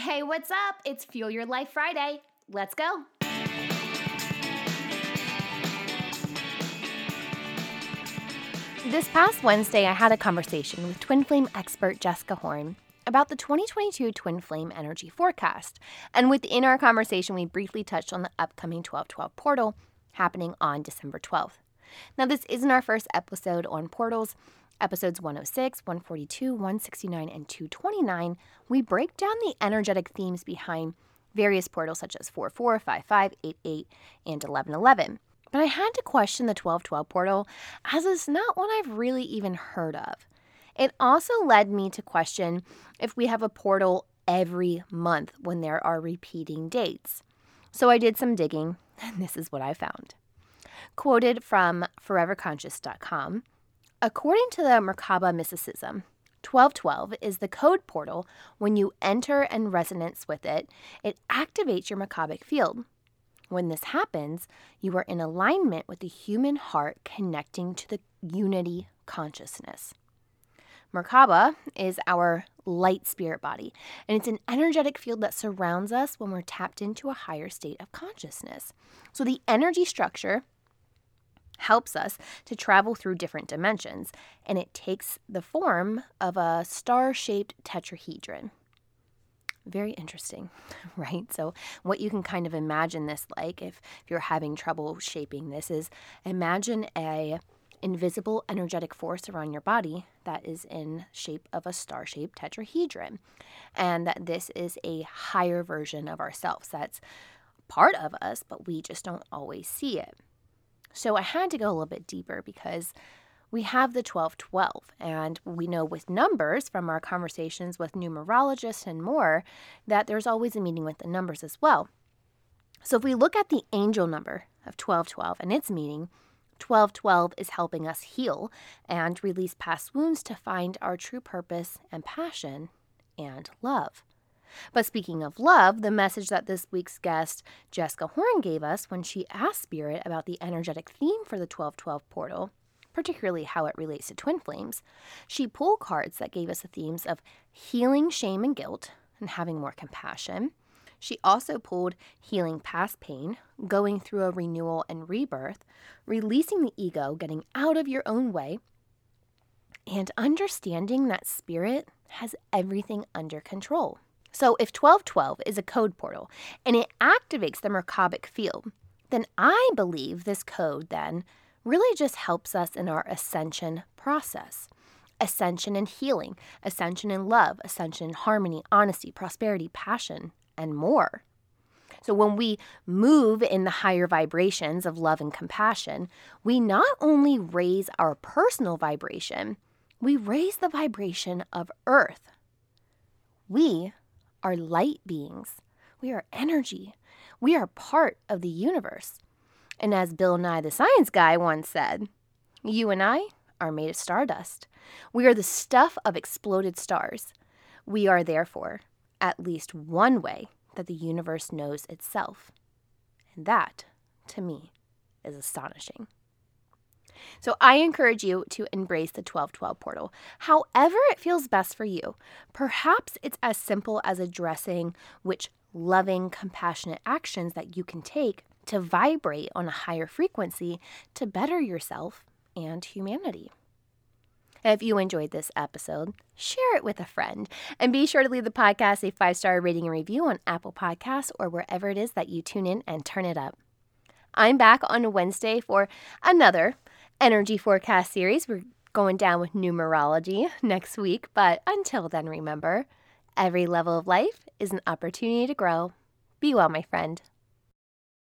Hey, what's up? It's Fuel Your Life Friday. Let's go. This past Wednesday, I had a conversation with Twin Flame expert Jessica Horn about the 2022 Twin Flame energy forecast. And within our conversation, we briefly touched on the upcoming 1212 portal happening on December 12th. Now, this isn't our first episode on portals. Episodes 106, 142, 169, and 229, we break down the energetic themes behind various portals such as 44, 55, 88, and 1111. But I had to question the 1212 portal as it's not one I've really even heard of. It also led me to question if we have a portal every month when there are repeating dates. So I did some digging, and this is what I found. Quoted from foreverconscious.com According to the Merkaba mysticism, 1212 is the code portal. When you enter and resonance with it, it activates your Merkabic field. When this happens, you are in alignment with the human heart connecting to the unity consciousness. Merkaba is our light spirit body, and it's an energetic field that surrounds us when we're tapped into a higher state of consciousness. So, the energy structure helps us to travel through different dimensions, and it takes the form of a star shaped tetrahedron. Very interesting, right? So, what you can kind of imagine this like if, if you're having trouble shaping this is imagine a invisible energetic force around your body that is in shape of a star-shaped tetrahedron and that this is a higher version of ourselves that's part of us but we just don't always see it so I had to go a little bit deeper because we have the 1212, and we know with numbers from our conversations with numerologists and more that there's always a meaning with the numbers as well. So if we look at the angel number of 1212 and its meaning, 1212 is helping us heal and release past wounds to find our true purpose and passion and love. But speaking of love, the message that this week's guest, Jessica Horn, gave us when she asked Spirit about the energetic theme for the 1212 portal, particularly how it relates to twin flames, she pulled cards that gave us the themes of healing shame and guilt and having more compassion. She also pulled healing past pain, going through a renewal and rebirth, releasing the ego, getting out of your own way, and understanding that spirit has everything under control. So if 1212 is a code portal and it activates the Merkabic field, then I believe this code then really just helps us in our ascension process. Ascension and healing, ascension in love, ascension in harmony, honesty, prosperity, passion, and more. So, when we move in the higher vibrations of love and compassion, we not only raise our personal vibration, we raise the vibration of Earth. We are light beings. We are energy. We are part of the universe. And as Bill Nye the Science Guy once said, you and I are made of stardust. We are the stuff of exploded stars. We are therefore at least one way that the universe knows itself. And that, to me, is astonishing. So I encourage you to embrace the 1212 portal, however it feels best for you. Perhaps it's as simple as addressing which loving, compassionate actions that you can take to vibrate on a higher frequency to better yourself and humanity. If you enjoyed this episode, share it with a friend. And be sure to leave the podcast a five star rating and review on Apple Podcasts or wherever it is that you tune in and turn it up. I'm back on Wednesday for another energy forecast series. We're going down with numerology next week, but until then, remember every level of life is an opportunity to grow. Be well, my friend.